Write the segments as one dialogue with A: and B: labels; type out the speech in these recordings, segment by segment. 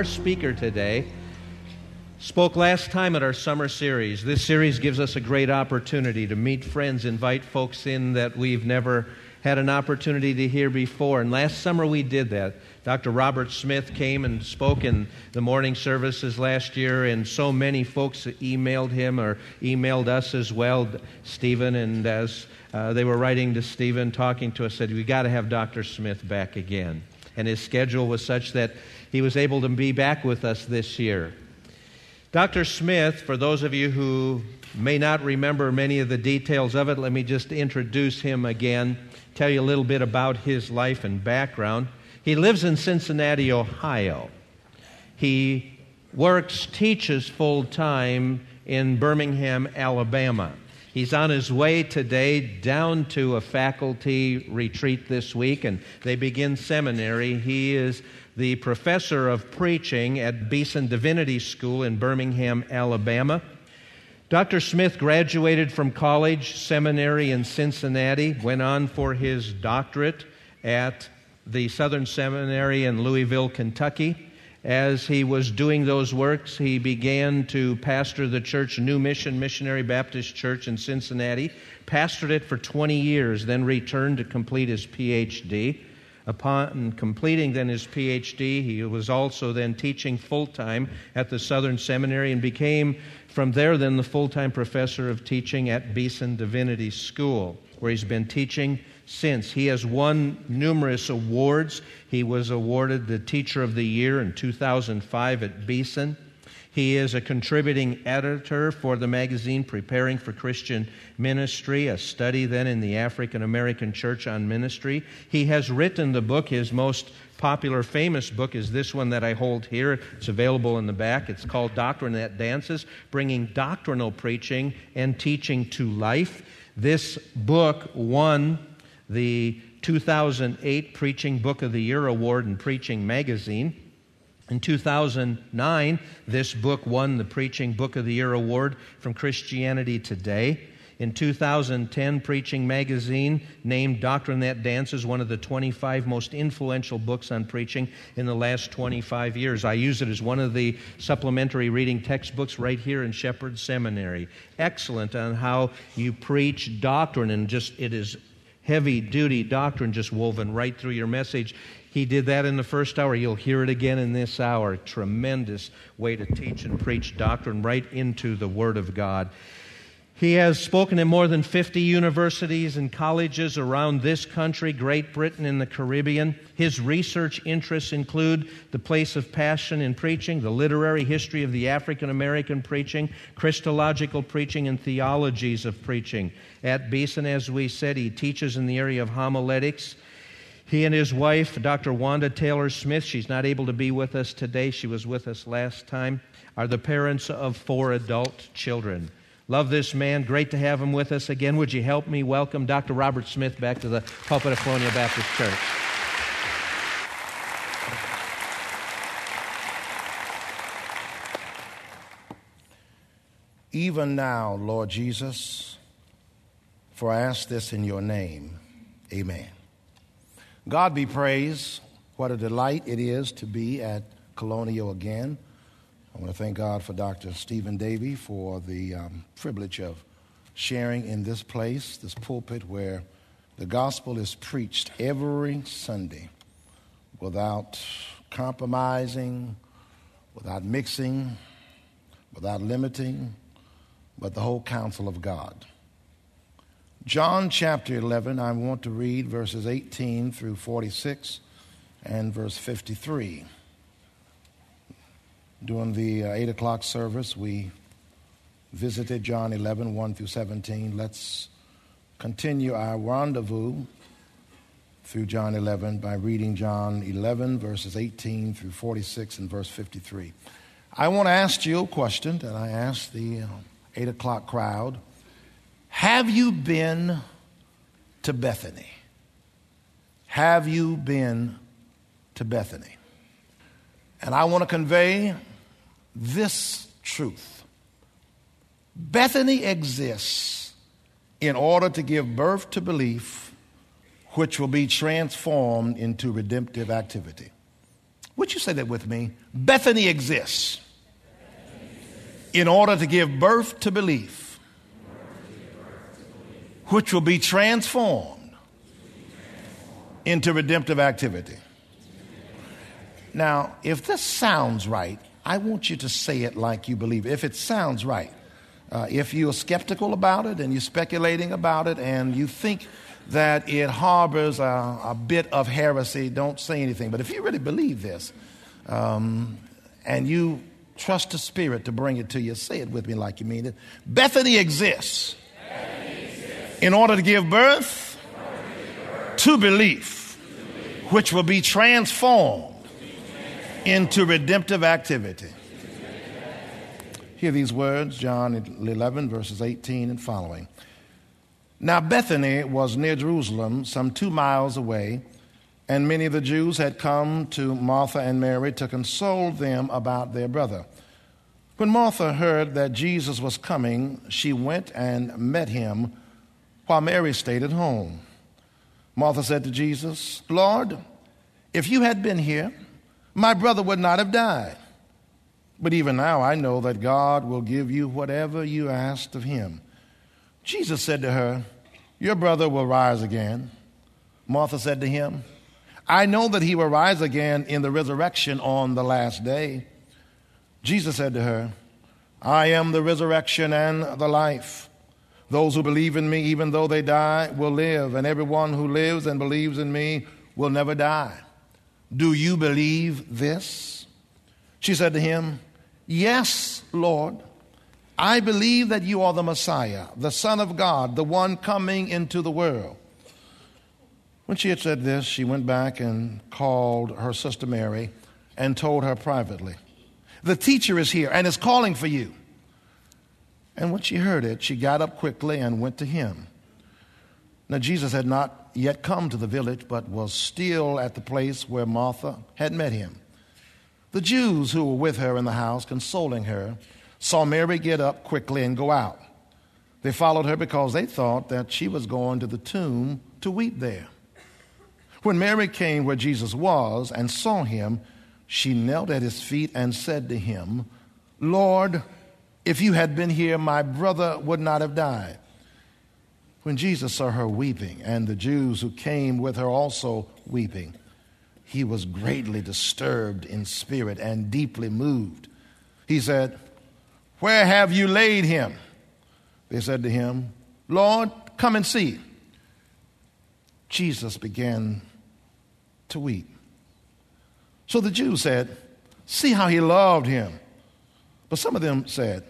A: Our speaker today spoke last time at our summer series. This series gives us a great opportunity to meet friends, invite folks in that we've never had an opportunity to hear before. And last summer we did that. Dr. Robert Smith came and spoke in the morning services last year, and so many folks emailed him or emailed us as well, Stephen, and as uh, they were writing to Stephen, talking to us, said, we got to have Dr. Smith back again. And his schedule was such that he was able to be back with us this year. Dr. Smith, for those of you who may not remember many of the details of it, let me just introduce him again, tell you a little bit about his life and background. He lives in Cincinnati, Ohio. He works, teaches full time in Birmingham, Alabama. He's on his way today down to a faculty retreat this week, and they begin seminary. He is the professor of preaching at Beeson Divinity School in Birmingham, Alabama. Dr. Smith graduated from college seminary in Cincinnati, went on for his doctorate at the Southern Seminary in Louisville, Kentucky. As he was doing those works, he began to pastor the church, New Mission Missionary Baptist Church in Cincinnati, pastored it for 20 years, then returned to complete his PhD. Upon completing then his PhD, he was also then teaching full time at the Southern Seminary and became from there then the full time professor of teaching at Beeson Divinity School, where he's been teaching since. He has won numerous awards. He was awarded the Teacher of the Year in 2005 at Beeson. He is a contributing editor for the magazine Preparing for Christian Ministry, a study then in the African American Church on ministry. He has written the book, his most popular, famous book is this one that I hold here. It's available in the back. It's called Doctrine That Dances Bringing Doctrinal Preaching and Teaching to Life. This book won the 2008 Preaching Book of the Year Award in Preaching Magazine. In 2009, this book won the Preaching Book of the Year award from Christianity Today. In 2010, Preaching Magazine named Doctrine That Dances one of the 25 most influential books on preaching in the last 25 years. I use it as one of the supplementary reading textbooks right here in Shepherd Seminary. Excellent on how you preach doctrine, and just it is heavy duty doctrine just woven right through your message. He did that in the first hour. You'll hear it again in this hour. Tremendous way to teach and preach doctrine right into the Word of God. He has spoken in more than 50 universities and colleges around this country, Great Britain, and the Caribbean. His research interests include the place of passion in preaching, the literary history of the African American preaching, Christological preaching, and theologies of preaching. At Beeson, as we said, he teaches in the area of homiletics he and his wife, Dr. Wanda Taylor Smith, she's not able to be with us today. She was with us last time, are the parents of four adult children. Love this man. Great to have him with us again. Would you help me welcome Dr. Robert Smith back to the pulpit of Colonial Baptist Church?
B: Even now, Lord Jesus, for I ask this in your name. Amen. God be praised. What a delight it is to be at Colonial again. I want to thank God for Dr. Stephen Davey for the um, privilege of sharing in this place, this pulpit where the gospel is preached every Sunday without compromising, without mixing, without limiting, but the whole counsel of God. John chapter 11, I want to read verses 18 through 46 and verse 53. During the uh, 8 o'clock service, we visited John 11, 1 through 17. Let's continue our rendezvous through John 11 by reading John 11, verses 18 through 46 and verse 53. I want to ask you a question that I asked the uh, 8 o'clock crowd. Have you been to Bethany? Have you been to Bethany? And I want to convey this truth Bethany exists in order to give birth to belief, which will be transformed into redemptive activity. Would you say that with me? Bethany exists in order to give birth to belief, which will be transformed into redemptive activity. Now, if this sounds right, I want you to say it like you believe. It. If it sounds right, uh, if you're skeptical about it and you're speculating about it and you think that it harbors a, a bit of heresy, don't say anything. But if you really believe this um, and you trust the Spirit to bring it to you, say it with me like you mean it. Bethany exists, Bethany exists. In order to give birth, to, belief, which will be transformed into redemptive activity. Hear these words, John 11, verses 18 and following. Now, Bethany was near Jerusalem, some two miles away, and many of the Jews had come to Martha and Mary to console them about their brother. When Martha heard that Jesus was coming, she went and met him, while Mary stayed at home. Martha said to Jesus, Lord, if you had been here, my brother would not have died. But even now I know that God will give you whatever you asked of him. Jesus said to her, Your brother will rise again. Martha said to him, I know that he will rise again in the resurrection on the last day. Jesus said to her, I am the resurrection and the life. Those who believe in me, even though they die, will live, and everyone who lives and believes in me will never die. Do you believe this? She said to him, Yes, Lord. I believe that you are the Messiah, the Son of God, the one coming into the world. When she had said this, she went back and called her sister Mary and told her privately, The teacher is here and is calling for you. And when she heard it, she got up quickly and went to him. Now, Jesus had not yet come to the village, but was still at the place where Martha had met him. The Jews who were with her in the house, consoling her, saw Mary get up quickly and go out. They followed her because they thought that she was going to the tomb to weep there. When Mary came where Jesus was and saw him, she knelt at his feet and said to him, Lord, if you had been here, my brother would not have died. When Jesus saw her weeping, and the Jews who came with her also weeping, he was greatly disturbed in spirit and deeply moved. He said, Where have you laid him? They said to him, Lord, come and see. Jesus began to weep. So the Jews said, See how he loved him. But some of them said,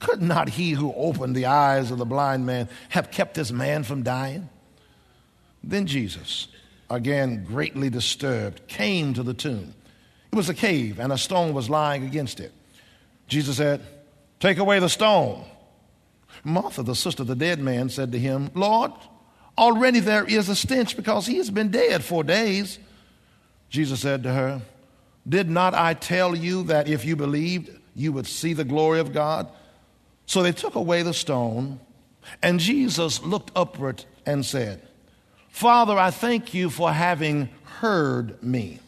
B: Could not he who opened the eyes of the blind man have kept this man from dying? Then Jesus, again greatly disturbed, came to the tomb. It was a cave, and a stone was lying against it. Jesus said, Take away the stone. Martha, the sister of the dead man, said to him, Lord, already there is a stench because he has been dead four days. Jesus said to her, Did not I tell you that if you believed, you would see the glory of God? So they took away the stone, and Jesus looked upward and said, Father, I thank you for having heard me.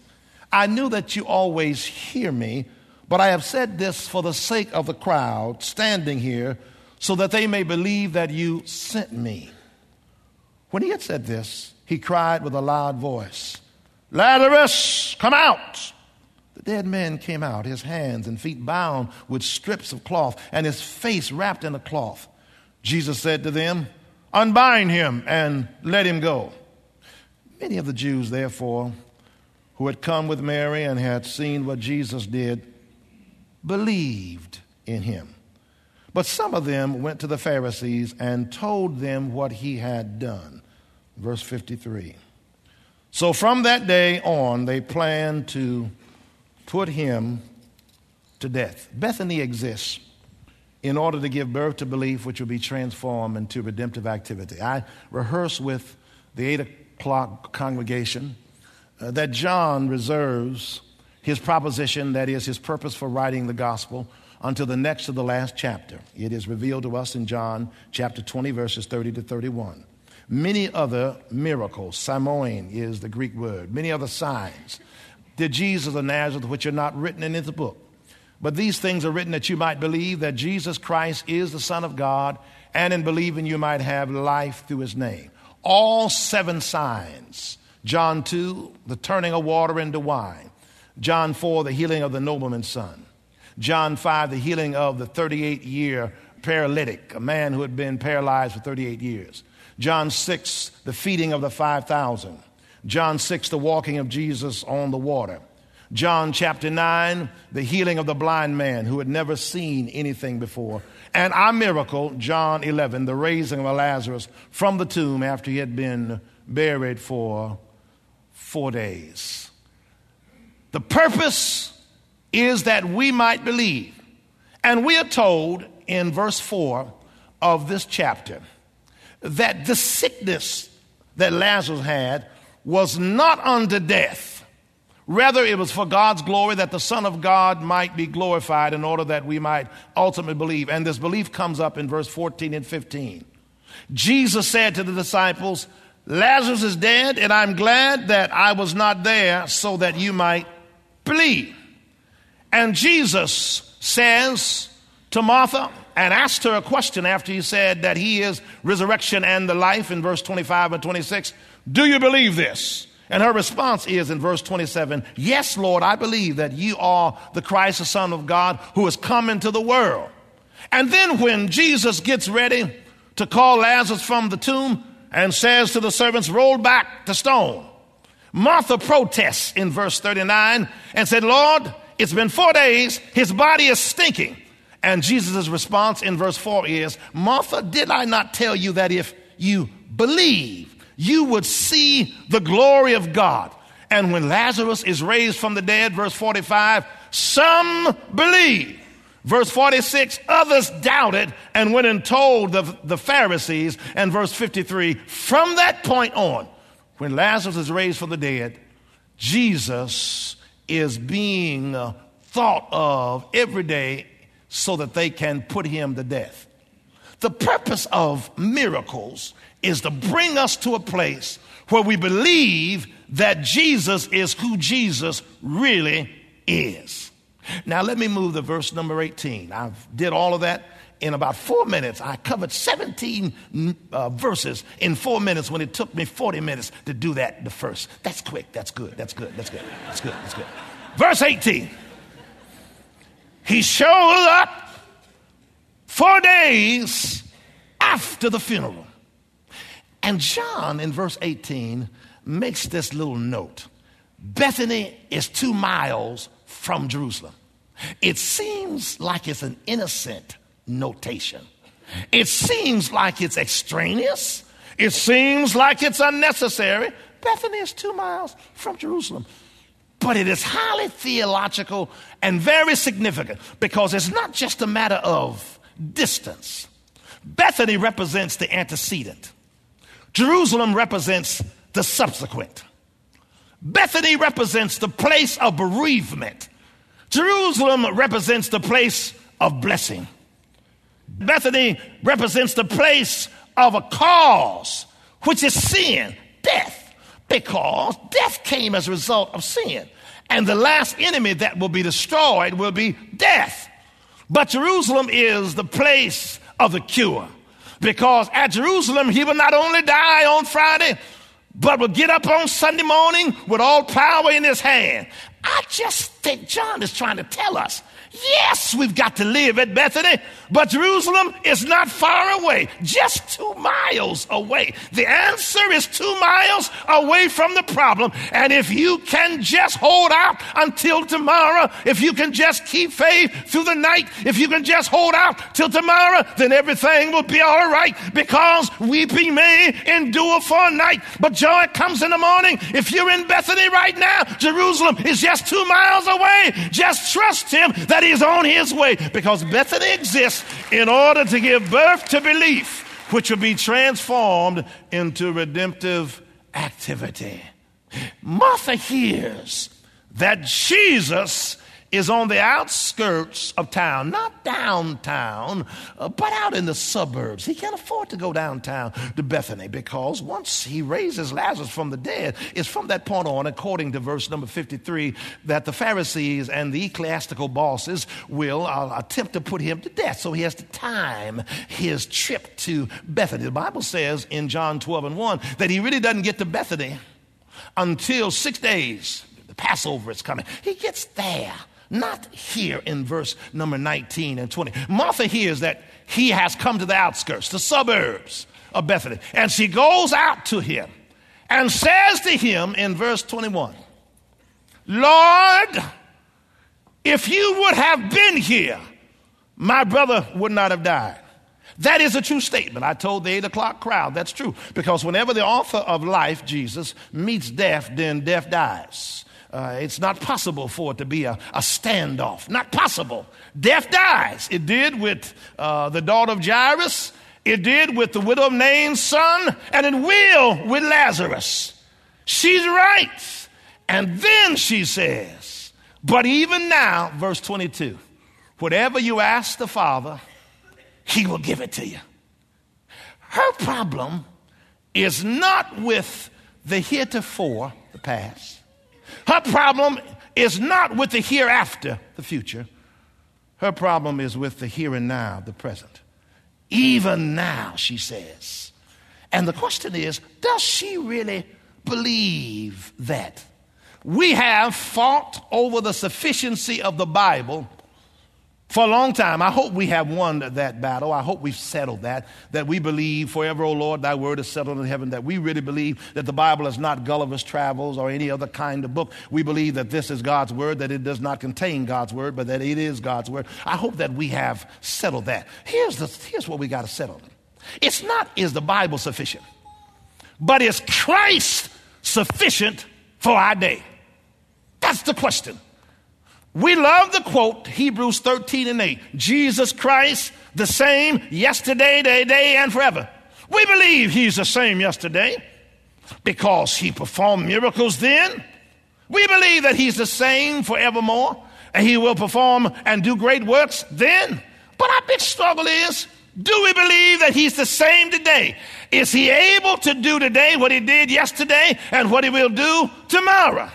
B: I knew that you always hear me, but I have said this for the sake of the crowd standing here, so that they may believe that you sent me. When he had said this, he cried with a loud voice, Lazarus, come out! Dead man came out, his hands and feet bound with strips of cloth, and his face wrapped in a cloth. Jesus said to them, Unbind him and let him go. Many of the Jews, therefore, who had come with Mary and had seen what Jesus did, believed in him. But some of them went to the Pharisees and told them what he had done. Verse 53. So from that day on, they planned to put him to death. Bethany exists in order to give birth to belief, which will be transformed into redemptive activity. I rehearse with the eight o'clock congregation uh, that John reserves his proposition, that is, his purpose for writing the gospel, until the next to the last chapter. It is revealed to us in John chapter 20, verses 30 to 31. Many other miracles, semeion is the Greek word, many other signs did Jesus of Nazareth, which are not written in this book. But these things are written that you might believe that Jesus Christ is the Son of God, and in believing you might have life through his name. All seven signs John 2, the turning of water into wine. John 4, the healing of the nobleman's son. John 5, the healing of the 38 year paralytic, a man who had been paralyzed for 38 years. John 6, the feeding of the 5,000. John 6, the walking of Jesus on the water. John chapter 9, the healing of the blind man who had never seen anything before. And our miracle, John 11, the raising of Lazarus from the tomb after he had been buried for four days. The purpose is that we might believe. And we are told in verse 4 of this chapter that the sickness that Lazarus had was not unto death Rather, it was for God's glory that the Son of God might be glorified in order that we might ultimately believe. And this belief comes up in verse 14 and 15. Jesus said to the disciples, Lazarus is dead, and I'm glad that I was not there so that you might believe. And Jesus says to Martha, and asked her a question after he said that he is resurrection and the life in verse 25 and 26. Do you believe this? And her response is in verse 27 Yes, Lord, I believe that you are the Christ, the Son of God, who has come into the world. And then when Jesus gets ready to call Lazarus from the tomb and says to the servants, Roll back the stone, Martha protests in verse 39 and said, Lord, it's been four days, his body is stinking. And Jesus' response in verse 4 is, Martha, did I not tell you that if you believe, you would see the glory of God. And when Lazarus is raised from the dead, verse 45, some believe. Verse 46, others doubted and went and told the, the Pharisees. And verse 53, from that point on, when Lazarus is raised from the dead, Jesus is being thought of every day so that they can put him to death. The purpose of miracles is to bring us to a place where we believe that Jesus is who Jesus really is. Now let me move to verse number 18. I did all of that in about four minutes. I covered 17 uh, verses in four minutes when it took me 40 minutes to do that the first. That's quick. That's good. That's good. That's good. That's good. That's good. Verse 18. He showed up four days after the funeral. And John, in verse 18, makes this little note Bethany is two miles from Jerusalem. It seems like it's an innocent notation. It seems like it's extraneous. It seems like it's unnecessary. Bethany is two miles from Jerusalem. But it is highly theological and very significant because it's not just a matter of distance. Bethany represents the antecedent. Jerusalem represents the subsequent. Bethany represents the place of bereavement. Jerusalem represents the place of blessing. Bethany represents the place of a cause, which is sin, death, because death came as a result of sin. And the last enemy that will be destroyed will be death. But Jerusalem is the place of the cure. Because at Jerusalem, he will not only die on Friday, but will get up on Sunday morning with all power in his hand. I just think John is trying to tell us Yes, we've got to live at Bethany, but Jerusalem is not far away, just two miles away. The answer is two miles away from the problem. And if you can just hold out until tomorrow, if you can just keep faith through the night, if you can just hold out till tomorrow, then everything will be all right because weeping may endure for a night, but joy comes in the morning. If you're in Bethany right now, Jerusalem is just two miles away. Just trust Him that He's on His way because Bethany exists in order to give birth to belief, which will be transformed into redemptive activity. Martha hears that Jesus is on the outskirts of town, not downtown, uh, but out in the suburbs. He can't afford to go downtown to Bethany because once he raises Lazarus from the dead, it's from that point on, according to verse number 53, that the Pharisees and the ecclesiastical bosses will uh, attempt to put him to death. So he has to time his trip to Bethany. The Bible says in John 12 and 1 that he really doesn't get to Bethany until six days. The Passover is coming. He gets there not here in verse number 19 and 20. Martha hears that he has come to the outskirts, the suburbs of Bethany, and she goes out to him and says to him in verse 21, Lord, if you would have been here, my brother would not have died. That is a true statement. I told the eight o'clock crowd that's true. Because whenever the author of life, Jesus, meets death, then death dies. Uh, it's not possible for it to be a, a, standoff. Not possible. Death dies. It did with uh, the daughter of Jairus. It did with the widow of Nain's son, and it will with Lazarus. She's right. And then she says, But even now, verse 22, whatever you ask the Father, He will give it to you. Her problem is not with the heretofore, the past. Her problem is not with the hereafter, the future. Her problem is with the here and now, the present. Even now, she says. And the question is does she really believe that? We have fought over the sufficiency of the Bible for a long time. I hope we have won that battle. I hope we've settled that. That we believe forever, O Lord, thy word is settled in heaven. That we really believe that the Bible is not Gulliver's Travels or any other kind of book. We believe that this is God's word, that it does not contain God's word, but that it is God's word. I hope that we have settled that. Here's, the, here's what we got to settle. It's not, is the Bible sufficient? But is Christ sufficient for our day? That's the question. We love the quote, Hebrews 13 and 8. Jesus Christ, the same yesterday, today, and forever. We believe he's the same yesterday because he performed miracles then. We believe that he's the same forevermore and he will perform and do great works then. But our big struggle is do we believe that he's the same today? Is he able to do today what he did yesterday and what he will do tomorrow?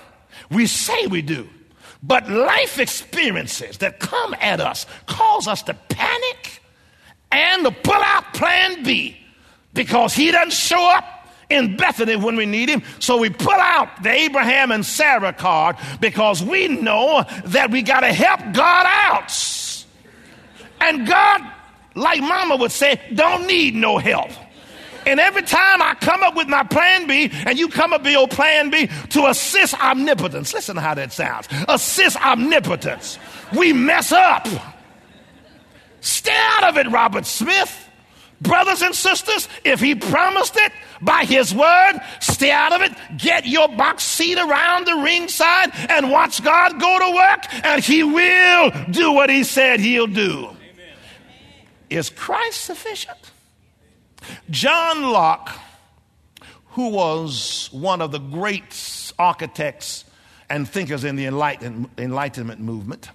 B: We say we do. But life experiences that come at us cause us to panic and to pull out plan B because he doesn't show up in Bethany when we need him. So we pull out the Abraham and Sarah card because we know that we got to help God out. And God, like Mama would say, don't need no help. And every time I come up with my plan B and you come up with your plan B to assist omnipotence, listen to how that sounds assist omnipotence, we mess up. Stay out of it, Robert Smith. Brothers and sisters, if he promised it by his word, stay out of it. Get your box seat around the ringside and watch God go to work, and he will do what he said he'll do. Amen. Is Christ sufficient? John Locke, who was one of the great architects and thinkers in the Enlightenment movement,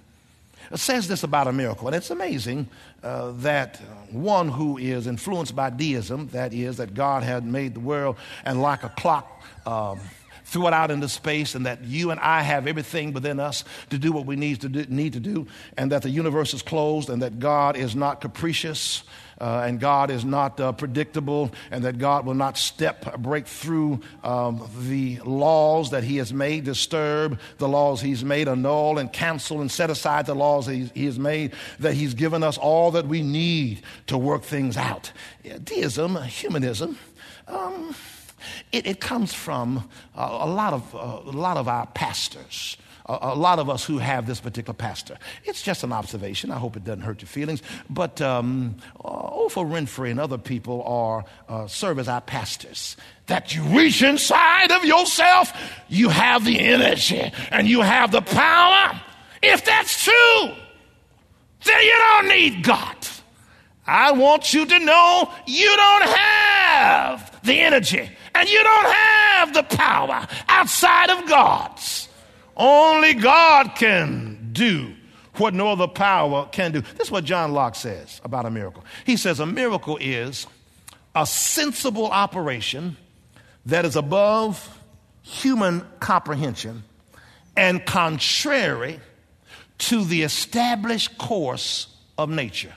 B: says this about a miracle. And it's amazing uh, that one who is influenced by deism, that is, that God had made the world and like a clock, um, threw it out into space, and that you and I have everything within us to do what we need to do, need to do and that the universe is closed, and that God is not capricious uh, and God is not uh, predictable, and that God will not step, break through um, the laws that He has made, disturb the laws He's made, annul and cancel and set aside the laws He, he has made, that He's given us all that we need to work things out. Deism, humanism, um, it, it, comes from a, a lot of, uh, a lot of our pastors a, a, lot of us who have this particular pastor. It's just an observation. I hope it doesn't hurt your feelings. But um, Oprah Winfrey and other people are uh, serve as our pastors. That you reach inside of yourself, you have the energy and you have the power. If that's true, then you don't need God. I want you to know you don't have the energy and you don't have the power outside of God's. Only God can do what no other power can do. This is what John Locke says about a miracle. He says a miracle is a sensible operation that is above human comprehension and contrary to the established course of nature.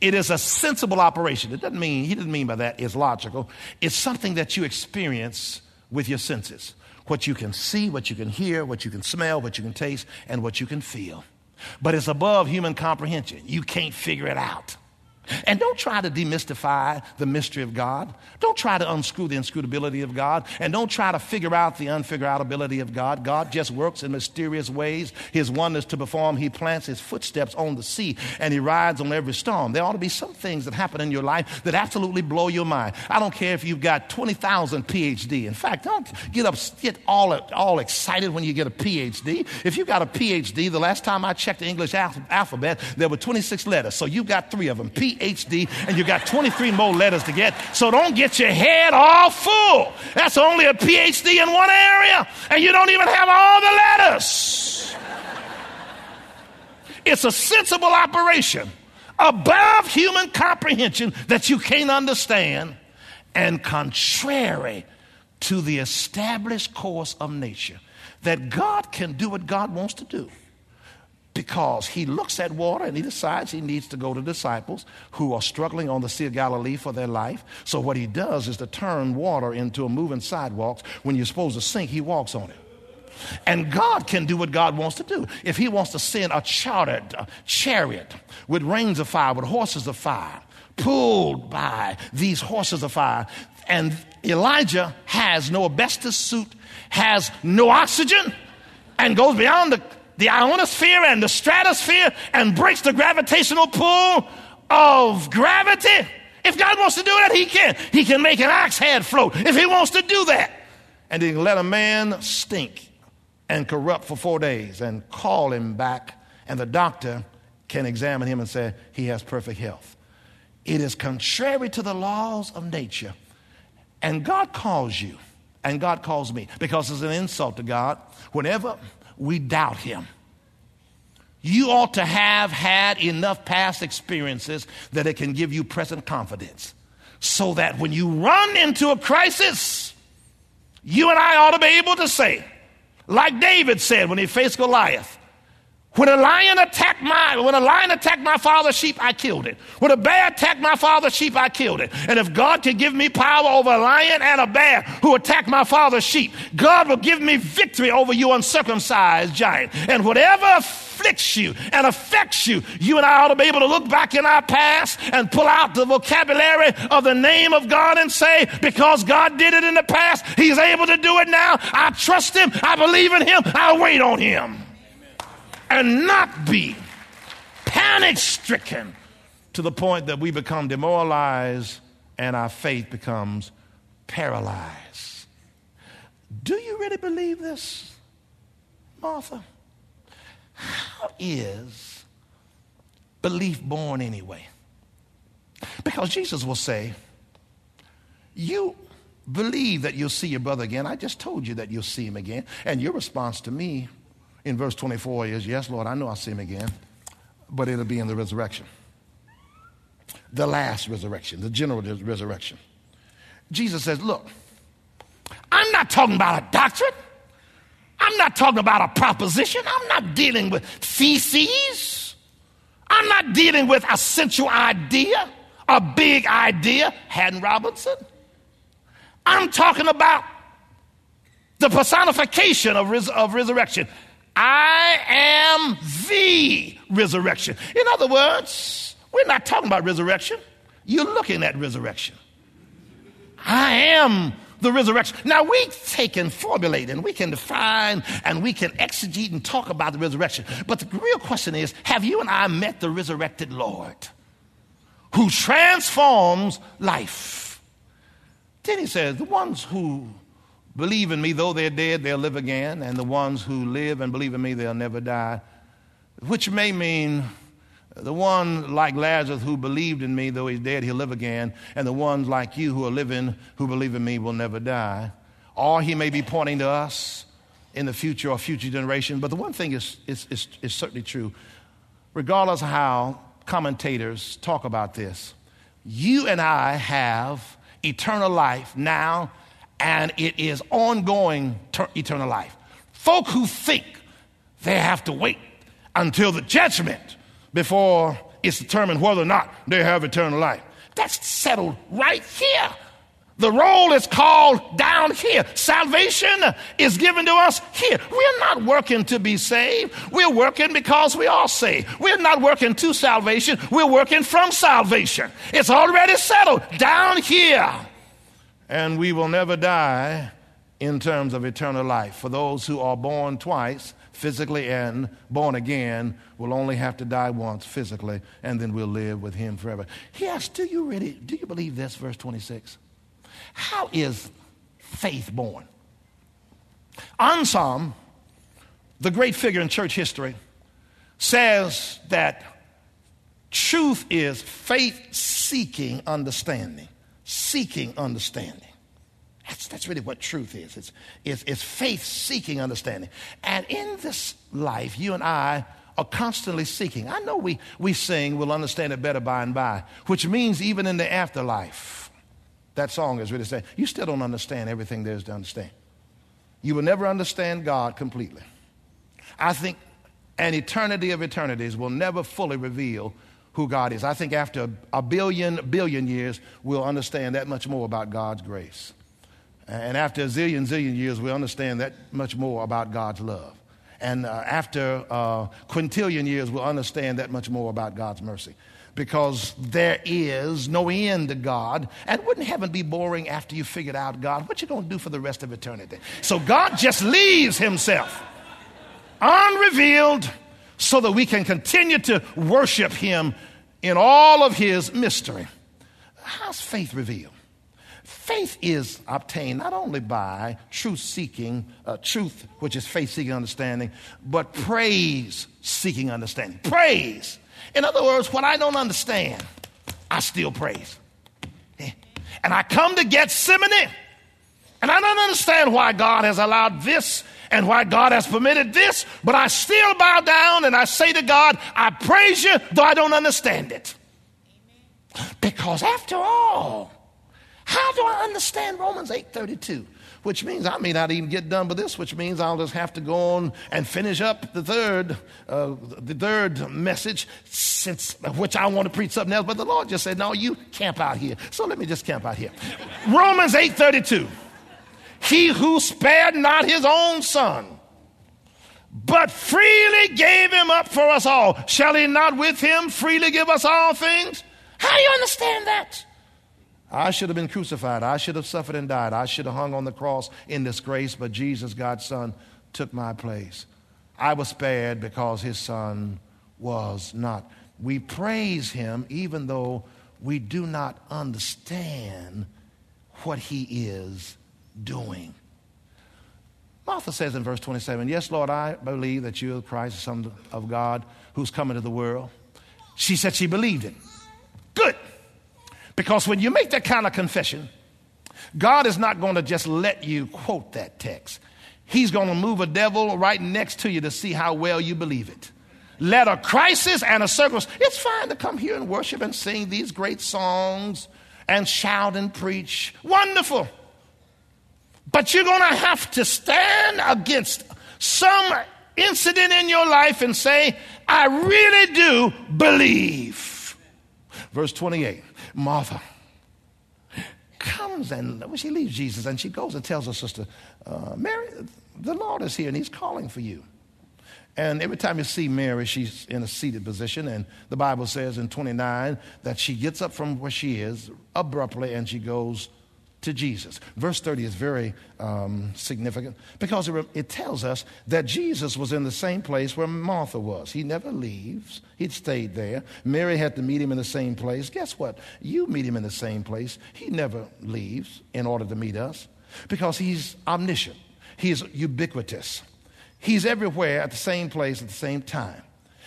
B: It is a sensible operation. It doesn't mean, he didn't mean by that it's logical. It's something that you experience with your senses. What you can see, what you can hear, what you can smell, what you can taste, and what you can feel. But it's above human comprehension. You can't figure it out. And don't try to demystify the mystery of God. Don't try to unscrew the inscrutability of God. And don't try to figure out the unfigureoutability of God. God just works in mysterious ways. His wonders to perform, He plants His footsteps on the sea and He rides on every storm. There ought to be some things that happen in your life that absolutely blow your mind. I don't care if you've got 20,000 PhD. In fact, don't get up, get all, all excited when you get a PhD. If you got a PhD, the last time I checked the English alphabet, there were 26 letters. So you got three of them. P PhD, and you got 23 more letters to get. So don't get your head all full. That's only a PhD in one area, and you don't even have all the letters. It's a sensible operation above human comprehension that you can't understand and contrary to the established course of nature. That God can do what God wants to do because he looks at water and he decides he needs to go to disciples who are struggling on the Sea of Galilee for their life. So, what he does is to turn water into a moving sidewalk. When you're supposed to sink, he walks on it. And God can do what God wants to do. If He wants to send a chartered chariot with rings of fire, with horses of fire, pulled by these horses of fire, and Elijah has no asbestos suit, has no oxygen, and goes beyond the the ionosphere and the stratosphere and breaks the gravitational pull of gravity. If God wants to do that, He can. He can make an ox head float if He wants to do that. And He can let a man stink and corrupt for four days and call him back, and the doctor can examine him and say he has perfect health. It is contrary to the laws of nature. And God calls you, and God calls me, because it's an insult to God whenever we doubt him. You ought to have had enough past experiences that it can give you present confidence. So that when you run into a crisis, you and I ought to be able to say, like David said when he faced Goliath, when a lion attacked my when a lion attacked my father's sheep, I killed it. When a bear attacked my father's sheep, I killed it. And if God can give me power over a lion and a bear who attacked my father's sheep, God will give me victory over you uncircumcised giant. And whatever afflicts you and affects you, you and I ought to be able to look back in our past and pull out the vocabulary of the name of God and say, because God did it in the past, He's able to do it now. I trust Him. I believe in Him. I wait on Him and not be panic stricken to the point that we become demoralized and our faith becomes paralyzed. Do you really believe this, Martha? How is belief born anyway? Because Jesus will say, You believe that you'll see your brother again. I just told you that you'll see him again. And your response to me in verse 24 is, Yes, Lord, I know I'll see him again, but it'll be in the resurrection. The last resurrection, the general resurrection. Jesus says, Look, I'm not talking about a doctrine. I'm not talking about a proposition. I'm not dealing with thesis. I'm not dealing with a central idea, a big idea, Haddon Robinson. I'm talking about the personification of, res- of resurrection. I am the resurrection. In other words, we're not talking about resurrection. You're looking at resurrection. I am the resurrection. Now, we take and formulate and we can define and we can exegete and talk about the resurrection. But the real question is have you and I met the resurrected Lord who transforms life? Then he says, the ones who Believe in me, though they're dead, they'll live again. And the ones who live and believe in me, they'll never die. Which may mean the one like Lazarus who believed in me, though he's dead, he'll live again. And the ones like you who are living, who believe in me, will never die. Or he may be pointing to us in the future or future generations. But the one thing is, is, is, is certainly true, regardless of how commentators talk about this, you and I have eternal life now, and it is ongoing ter- eternal life. Folk who think they have to wait until the judgment before it's determined whether or not they have eternal life. That's settled right here. The roll is called down here. Salvation is given to us here. We're not working to be saved. We're working because we are saved. We're not working to salvation. We're working from salvation. It's already settled down here. And we will never die in terms of eternal life. For those who are born twice, physically and born again, will only have to die once physically, and then we'll live with him forever. Yes, do you really, do you believe this, verse 26? How is faith born? Anselm, the great figure in church history, says that truth is faith seeking understanding. Seeking understanding. That's, that's really what truth is. It's, it's, it's faith seeking understanding. And in this life, you and I are constantly seeking. I know we, we sing, we'll understand it better by and by, which means even in the afterlife that song is really saying, you still don't understand everything there is to understand. You will never understand God completely. I think an eternity of eternities will never fully reveal who God is. I think after a billion, billion years, we'll understand that much more about God's grace. And after a zillion, zillion years, we'll understand that much more about God's love. And uh, after uh, quintillion years, we'll understand that much more about God's mercy because there is no end to God. And wouldn't heaven be boring after you figured out God? What you to do for the rest of eternity? So God just leaves himself unrevealed so that we can continue to worship him in all of his mystery. How's faith revealed? Faith is obtained not only by truth seeking, uh, truth, which is faith seeking understanding, but praise seeking understanding. Praise in other words, what I don't understand, I still praise. And I come to Gethsemane, and I don't understand why God has allowed this and why God has permitted this, but I still bow down and I say to God, I praise you, though I don't understand it. Because after all, how do I understand Romans 8:32? which means I may not even get done with this, which means I'll just have to go on and finish up the third, uh, the third message, since which I want to preach something else. But the Lord just said, "No, you camp out here." So let me just camp out here. Romans eight thirty two. He who spared not his own son, but freely gave him up for us all, shall he not with him freely give us all things? How do you understand that? I should have been crucified. I should have suffered and died. I should have hung on the cross in disgrace, but Jesus, God's Son, took my place. I was spared because his Son was not. We praise him even though we do not understand what he is doing. Martha says in verse 27, Yes, Lord, I believe that you are the Christ, the Son of God, who's come into the world. She said she believed it. Good. Because when you make that kind of confession, God is not going to just let you quote that text. He's going to move a devil right next to you to see how well you believe it. Let a crisis and a circumstance, it's fine to come here and worship and sing these great songs and shout and preach. Wonderful. But you're going to have to stand against some incident in your life and say, I really do believe. Verse 28. Martha comes and well, she leaves Jesus and she goes and tells her sister, uh, Mary, the Lord is here and he's calling for you. And every time you see Mary, she's in a seated position. And the Bible says in 29 that she gets up from where she is abruptly and she goes to Jesus. Verse 30 is very um, significant because it, it, tells us that Jesus was in the same place where Martha was. He never leaves, he'd stayed there. Mary had to meet him in the same place. Guess what? You meet him in the same place. He never leaves in order to meet us because he's omniscient, he's ubiquitous, he's everywhere at the same place at the same time.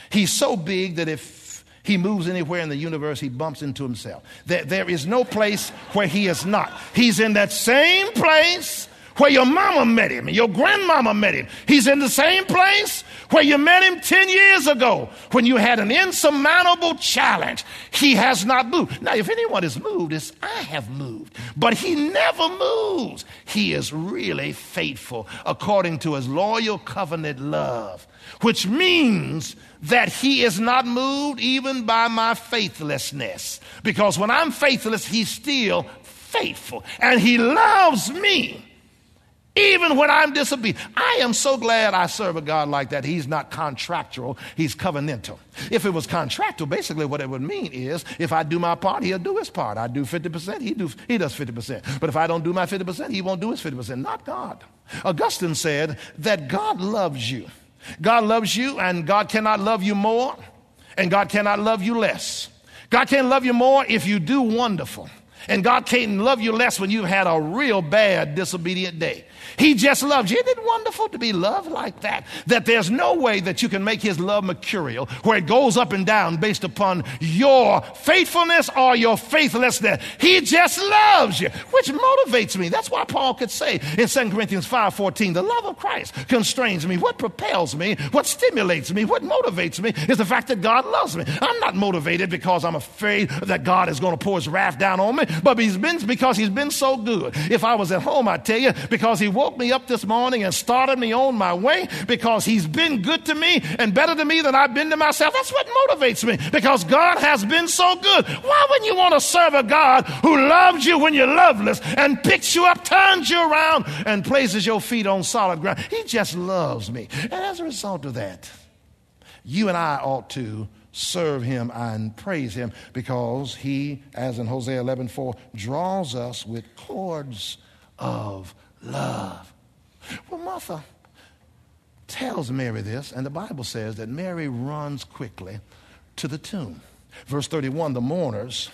B: He's so big that if he moves anywhere in the universe, he bumps into himself. There, there is no place where he is not. He's in that same place where your mama met him and your grandmama met him. He's in the same place where you met him 10 years ago when you had an insurmountable challenge. He has not moved. Now, if anyone has moved, it's I have moved. But he never moves. He is really faithful according to his loyal covenant love, which means that he is not moved even by my faithlessness. Because when I'm faithless, he's still faithful. And he loves me even when I'm disobedient. I am so glad I serve a God like that. He's not contractual, He's covenantal. If it was contractual, basically what it would mean is if I do my part, He'll do His part. I do 50%, He, do, he does 50%. But if I don't do my 50%, He won't do His 50%. Not God. Augustine said that God loves you. God loves you, and God cannot love you more, and God cannot love you less. God can't love you more if you do wonderful. And God can't love you less when you've had a real bad, disobedient day. He just loves you. Isn't it wonderful to be loved like that? That there's no way that you can make his love mercurial, where it goes up and down based upon your faithfulness or your faithlessness. He just loves you, which motivates me. That's why Paul could say in 2 Corinthians 5:14, the love of Christ constrains me. What propels me, what stimulates me, what motivates me is the fact that God loves me. I'm not motivated because I'm afraid that God is going to pour his wrath down on me, but he's been because he's been so good. If I was at home, I tell you, because he woke me up this morning and started me on my way because he's been good to me and better to me than I've been to myself. That's what motivates me because God has been so good. Why wouldn't you want to serve a God who loves you when you're loveless and picks you up, turns you around, and places your feet on solid ground? He just loves me. And as a result of that, you and I ought to serve him and praise him because he, as in Hosea 11 4, draws us with cords of love. Well, Martha tells Mary this, and the Bible says that Mary runs quickly to the tomb. Verse 31 the mourners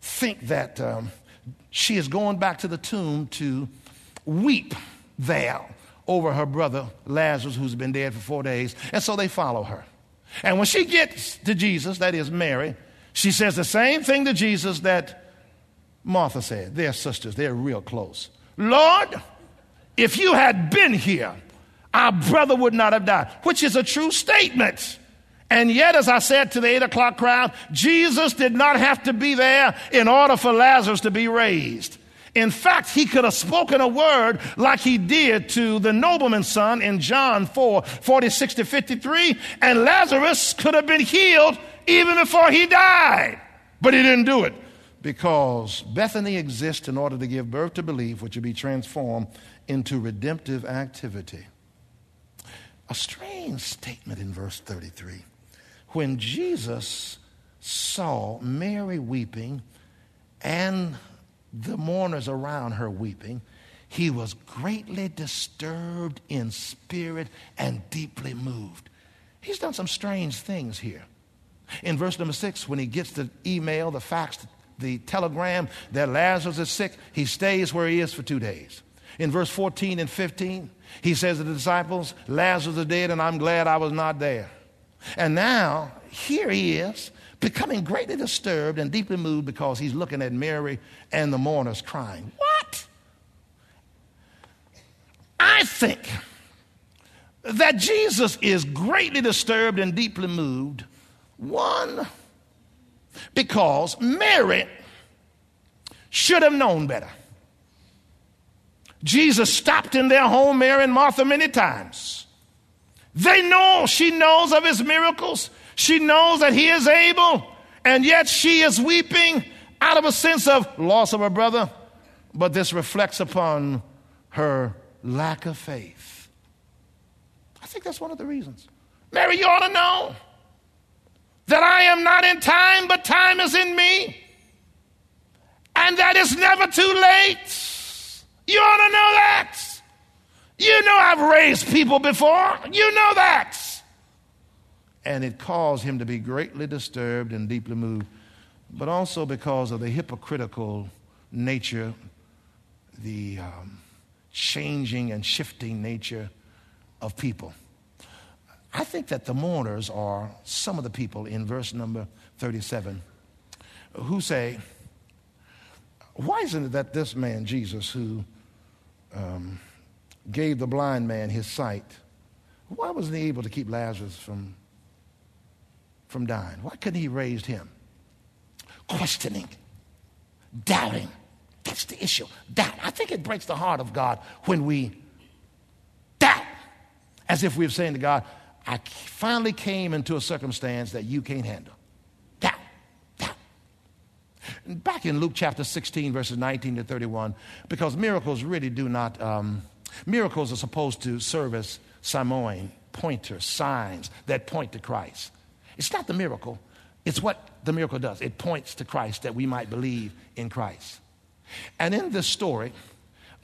B: think that um, she is going back to the tomb to weep there over her brother Lazarus, who's been dead for four days, and so they follow her. And when she gets to Jesus, that is Mary, she says the same thing to Jesus that Martha said. They're sisters, they're real close. Lord, if you had been here, our brother would not have died, which is a true statement. And yet, as I said to the eight o'clock crowd, Jesus did not have to be there in order for Lazarus to be raised. In fact, he could have spoken a word like he did to the nobleman's son in John 4 46 to 53, and Lazarus could have been healed even before he died. But he didn't do it because Bethany exists in order to give birth to belief, which will be transformed into redemptive activity. A strange statement in verse 33. When Jesus saw Mary weeping and the mourners around her weeping, he was greatly disturbed in spirit and deeply moved. He's done some strange things here. In verse number six, when he gets the email, the fax, the telegram that Lazarus is sick, he stays where he is for two days. In verse 14 and 15, he says to the disciples, Lazarus is dead, and I'm glad I was not there. And now, here he is, becoming greatly disturbed and deeply moved because he's looking at Mary and the mourners crying. What? I think that Jesus is greatly disturbed and deeply moved. One, because Mary should have known better. Jesus stopped in their home, Mary and Martha, many times. They know, she knows of his miracles. She knows that he is able, and yet she is weeping out of a sense of loss of her brother. But this reflects upon her lack of faith. I think that's one of the reasons. Mary, you ought to know that I am not in time, but time is in me, and that it's never too late. You ought to know that. You know I've raised people before. You know that. And it caused him to be greatly disturbed and deeply moved, but also because of the hypocritical nature, the um, changing and shifting nature of people. I think that the mourners are some of the people in verse number 37 who say, Why isn't it that this man, Jesus, who um, gave the blind man his sight, why wasn't he able to keep Lazarus from, from dying? Why couldn't he raise him? Questioning, doubting. That's the issue. Doubt. I think it breaks the heart of God when we doubt, as if we are saying to God, I finally came into a circumstance that you can't handle. Doubt. Doubt. Back in Luke chapter 16, verses 19 to 31, because miracles really do not, um, miracles are supposed to serve as semeion, pointers, signs that point to Christ. It's not the miracle, it's what the miracle does. It points to Christ that we might believe in Christ. And in this story,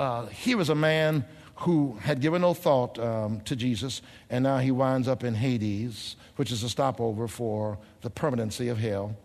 B: uh, here is a man who had given no thought um, to Jesus, and now he winds up in Hades, which is a stopover for the permanency of hell.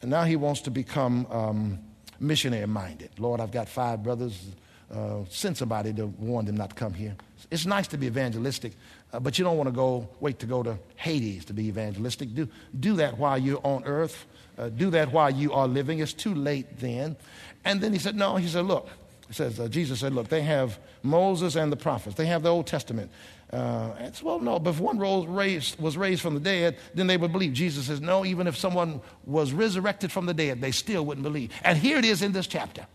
B: And now he wants to become um, missionary minded. Lord, I've got five brothers. Uh, send somebody to warn them not to come here. It's nice to be evangelistic, uh, but you don't want to go wait to go to Hades to be evangelistic. Do, do that while you're on earth. Uh, do that while you are living. It's too late then. And then he said, No, he said, Look, says, uh, Jesus said, Look, they have Moses and the prophets, they have the Old Testament. Uh, said, well, no, but if one raised, was raised from the dead, then they would believe. Jesus says, no, even if someone was resurrected from the dead, they still wouldn't believe. And here it is in this chapter.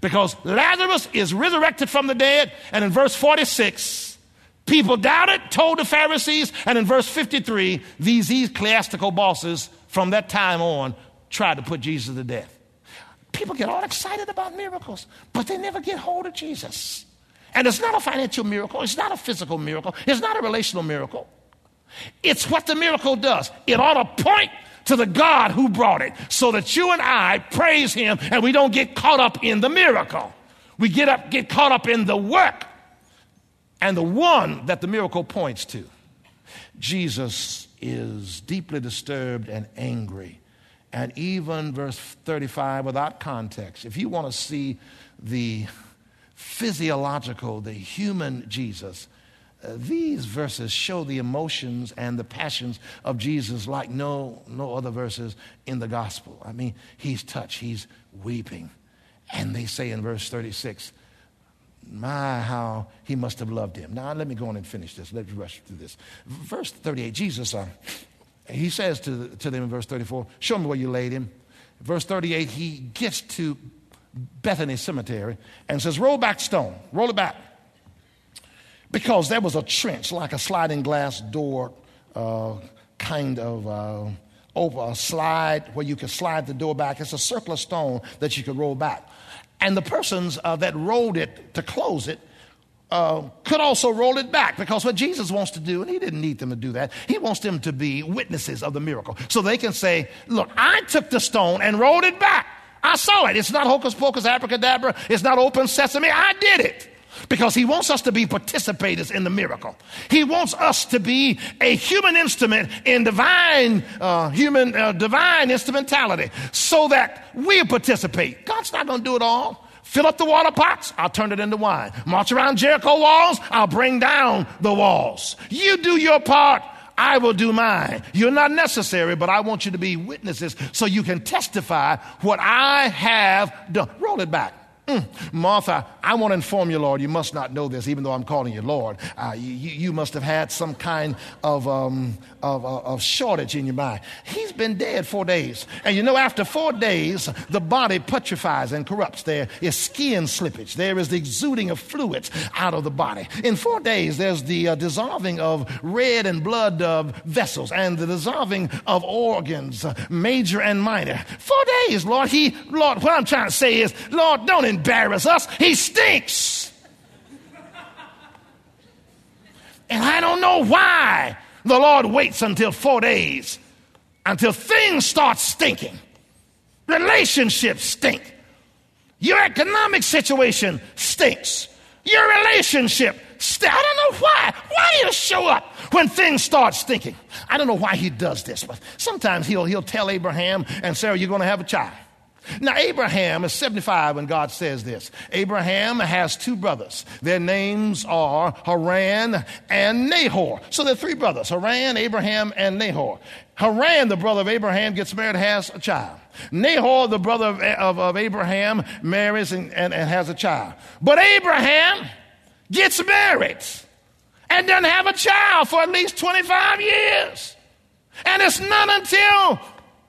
B: Because Lazarus is resurrected from the dead, and in verse 46, people doubted, told the Pharisees, and in verse 53, these ecclesiastical bosses from that time on tried to put Jesus to death. People get all excited about miracles, but they never get hold of Jesus. And it's not a financial miracle, it's not a physical miracle, it's not a relational miracle. It's what the miracle does. It ought to point to the God who brought it so that you and I praise him and we don't get caught up in the miracle. We get up get caught up in the work and the one that the miracle points to. Jesus is deeply disturbed and angry and even verse 35 without context. If you want to see the physiological, the human Jesus, uh, these verses show the emotions and the passions of Jesus like no, no other verses in the gospel. I mean, he's touched, he's weeping. And they say in verse 36, my, how he must have loved him. Now, let me go on and finish this. Let's rush through this. Verse 38, Jesus, uh, he says to, to them in verse 34, Show me where you laid him. Verse 38, he gets to Bethany Cemetery and says, Roll back stone, roll it back. Because there was a trench, like a sliding glass door, uh, kind of uh, over a slide where you could slide the door back. It's a circular stone that you could roll back. And the persons uh, that rolled it to close it uh, could also roll it back because what Jesus wants to do, and he didn't need them to do that, he wants them to be witnesses of the miracle. So they can say, Look, I took the stone and rolled it back. I saw it. It's not hocus pocus, abracadabra. It's not open sesame. I did it. Because he wants us to be participators in the miracle. He wants us to be a human instrument in divine, uh, human, uh, divine instrumentality so that we participate. God's not going to do it all. Fill up the water pots, I'll turn it into wine. March around Jericho walls, I'll bring down the walls. You do your part, I will do mine. You're not necessary, but I want you to be witnesses so you can testify what I have done. Roll it back. Mm. Martha, I want to inform you, Lord, you must not know this, even though I'm calling you Lord. Uh, you, you, must have had some kind of, um, of, uh, of, shortage in your mind. He's been dead four days. And you know, after four days, the body putrefies and corrupts. There is skin slippage, there is the exuding of fluids out of the body. In four days, there's the uh, dissolving of red and blood uh, vessels and the dissolving of organs, uh, major and minor. Four days, Lord. He, Lord, what I'm trying to say is, Lord, don't embarrass us. He stinks. And I don't know why the Lord waits until four days until things start stinking. Relationships stink. Your economic situation stinks. Your relationship stinks. I don't know why. Why do you show up when things start stinking? I don't know why he does this, but sometimes he'll, he'll tell Abraham and Sarah, you're going to have a child. Now, Abraham is 75 when God says this. Abraham has two brothers. Their names are Haran and Nahor. So there are three brothers Haran, Abraham, and Nahor. Haran, the brother of Abraham, gets married, has a child. Nahor, the brother of, of, of Abraham, marries and, and, and has a child. But Abraham gets married, and doesn't have a child for at least 25 years. And it's not until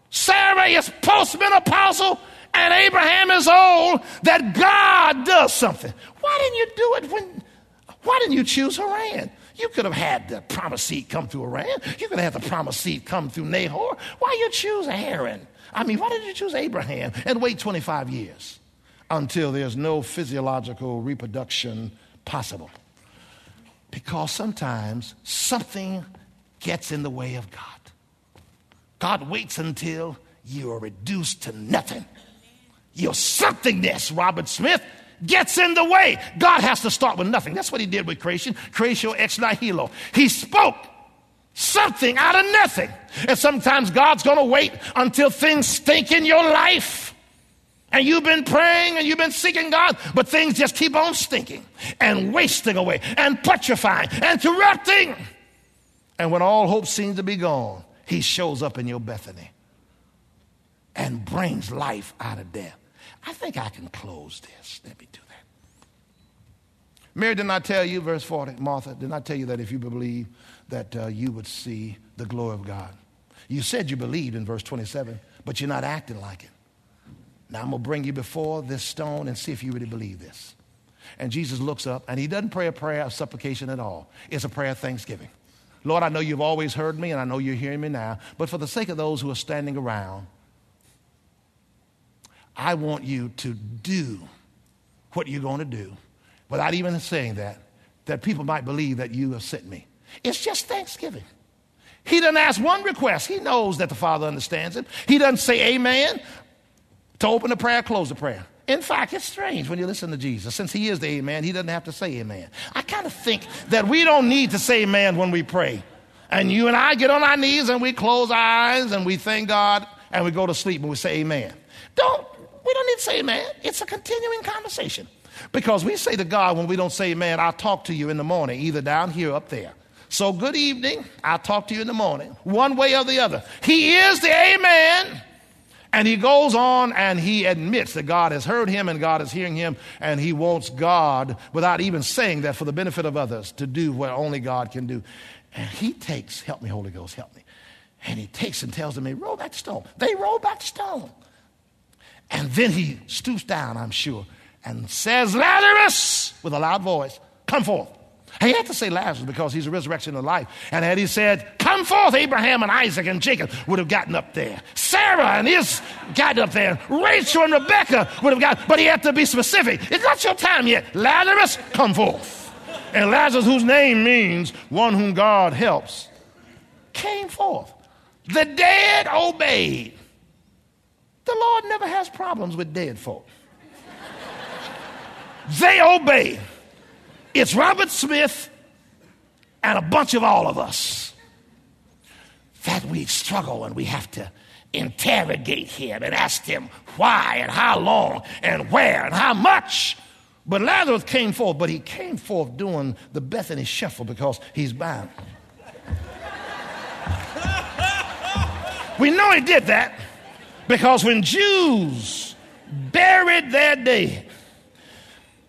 B: Sarah is postmenopausal and Abraham is old that God does something. Why didn't you do it when, why didn't you choose Haran? You could have had the promised seed come through Haran. You could have had the promised seed come through Nahor. Why you choose Haran? I mean, why did you choose Abraham and wait 25 years until there's no physiological reproduction possible? Because sometimes something gets in the way of God. God waits until you are reduced to nothing. Your somethingness, Robert Smith, gets in the way. God has to start with nothing. That's what he did with creation. Creatio ex nihilo. He spoke something out of nothing. And sometimes God's going to wait until things stink in your life. And you've been praying and you've been seeking God, but things just keep on stinking and wasting away and putrefying and corrupting. And when all hope seems to be gone, he shows up in your Bethany and brings life out of death. I think I can close this. Let me do that. Mary did not tell you, verse 40, Martha, did not tell you that if you believe that uh, you would see the glory of God. You said you believed in verse 27, but you're not acting like it. Now I'm going to bring you before this stone and see if you really believe this. And Jesus looks up and he doesn't pray a prayer of supplication at all. It's a prayer of thanksgiving. Lord, I know you've always heard me and I know you're hearing me now, but for the sake of those who are standing around, I want you to do what you're going to do without even saying that, that people might believe that you have sent me. It's just thanksgiving. He doesn't ask one request. He knows that the Father understands him. He doesn't say amen to open the prayer, close the prayer. In fact, it's strange when you listen to Jesus. Since he is the amen, he doesn't have to say amen. I kind of think that we don't need to say amen when we pray. And you and I get on our knees and we close our eyes and we thank God and we go to sleep and we say amen. Don't, we don't need to say amen. It's a continuing conversation. Because we say to God when we don't say amen, I'll talk to you in the morning, either down here or up there. So good evening. I'll talk to you in the morning, one way or the other. He is the amen. And he goes on and he admits that God has heard him and God is hearing him, and he wants God, without even saying that, for the benefit of others, to do what only God can do. And he takes, help me, Holy Ghost, help me. And he takes and tells them, hey, roll back the stone. They roll back stone. And then he stoops down, I'm sure, and says, Lazarus, with a loud voice, come forth. He had to say Lazarus because he's a resurrection of life. And had he said, Come forth, Abraham and Isaac and Jacob would have gotten up there. Sarah and his gotten up there. Rachel and Rebecca would have got, but he had to be specific. It's not your time yet. Lazarus, come forth. And Lazarus, whose name means one whom God helps, came forth. The dead obeyed. The Lord never has problems with dead folk. they obey. It's Robert Smith and a bunch of all of us that we struggle and we have to interrogate him and ask him why and how long and where and how much. But Lazarus came forth, but he came forth doing the Bethany shuffle because he's bound. we know he did that because when Jews buried their dead,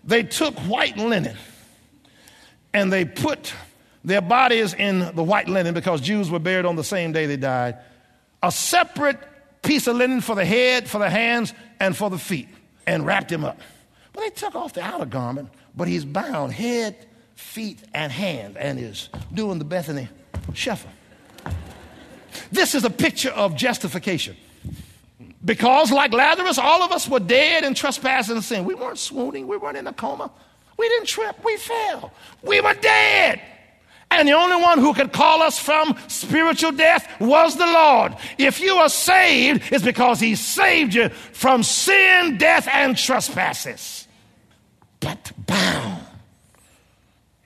B: they took white linen and they put their bodies in the white linen because Jews were buried on the same day they died. A separate piece of linen for the head, for the hands, and for the feet, and wrapped him up. But they took off the outer garment, but he's bound head, feet, and hand, and is doing the Bethany shuffle. This is a picture of justification. Because, like Lazarus, all of us were dead in trespass and sin. We weren't swooning, we weren't in a coma. We didn't trip, we fell. We were dead. And the only one who could call us from spiritual death was the Lord. If you are saved, it's because He saved you from sin, death, and trespasses. But bound.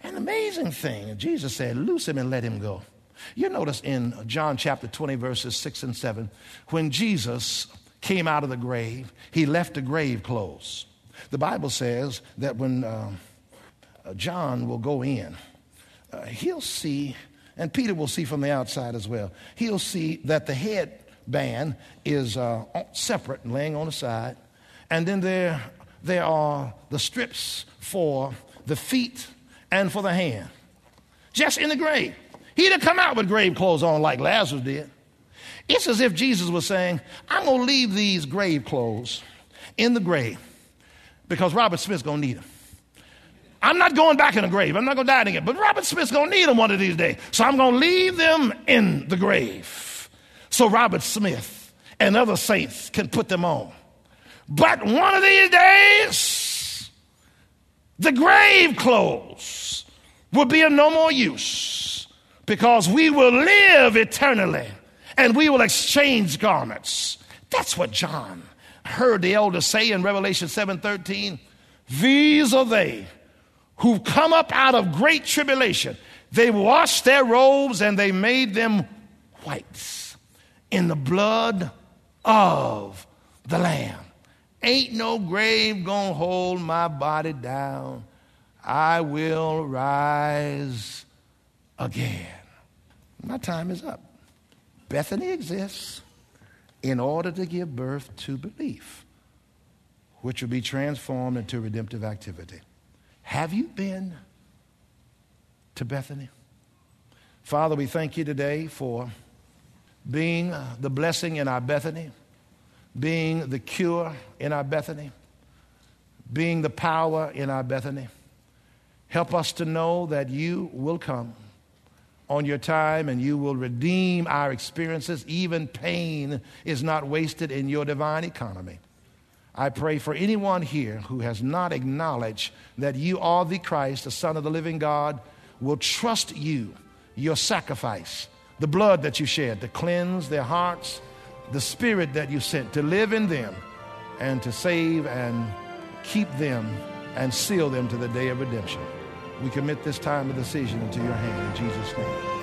B: An amazing thing. Jesus said, Loose him and let him go. You notice in John chapter 20, verses 6 and 7, when Jesus came out of the grave, he left the grave closed. The Bible says that when uh, uh, John will go in, uh, he'll see, and Peter will see from the outside as well, he'll see that the headband is uh, separate and laying on the side. And then there, there are the strips for the feet and for the hand. Just in the grave. He didn't come out with grave clothes on like Lazarus did. It's as if Jesus was saying, I'm going to leave these grave clothes in the grave because Robert Smith's going to need them. I'm not going back in the grave. I'm not going to die again. But Robert Smith's going to need them one of these days. So I'm going to leave them in the grave so Robert Smith and other saints can put them on. But one of these days, the grave clothes will be of no more use because we will live eternally and we will exchange garments. That's what John heard the elders say in Revelation 7:13. These are they who've come up out of great tribulation. They washed their robes and they made them white in the blood of the Lamb. Ain't no grave gonna hold my body down. I will rise again. My time is up. Bethany exists in order to give birth to belief, which will be transformed into redemptive activity. Have you been to Bethany? Father, we thank you today for being uh, the blessing in our Bethany, being the cure in our Bethany, being the power in our Bethany. Help us to know that you will come on your time and you will redeem our experiences. Even pain is not wasted in your divine economy. I pray for anyone here who has not acknowledged that you are the Christ, the Son of the living God, will trust you, your sacrifice, the blood that you shed to cleanse their hearts, the spirit that you sent to live in them and to save and keep them and seal them to the day of redemption. We commit this time of decision into your hand in Jesus' name.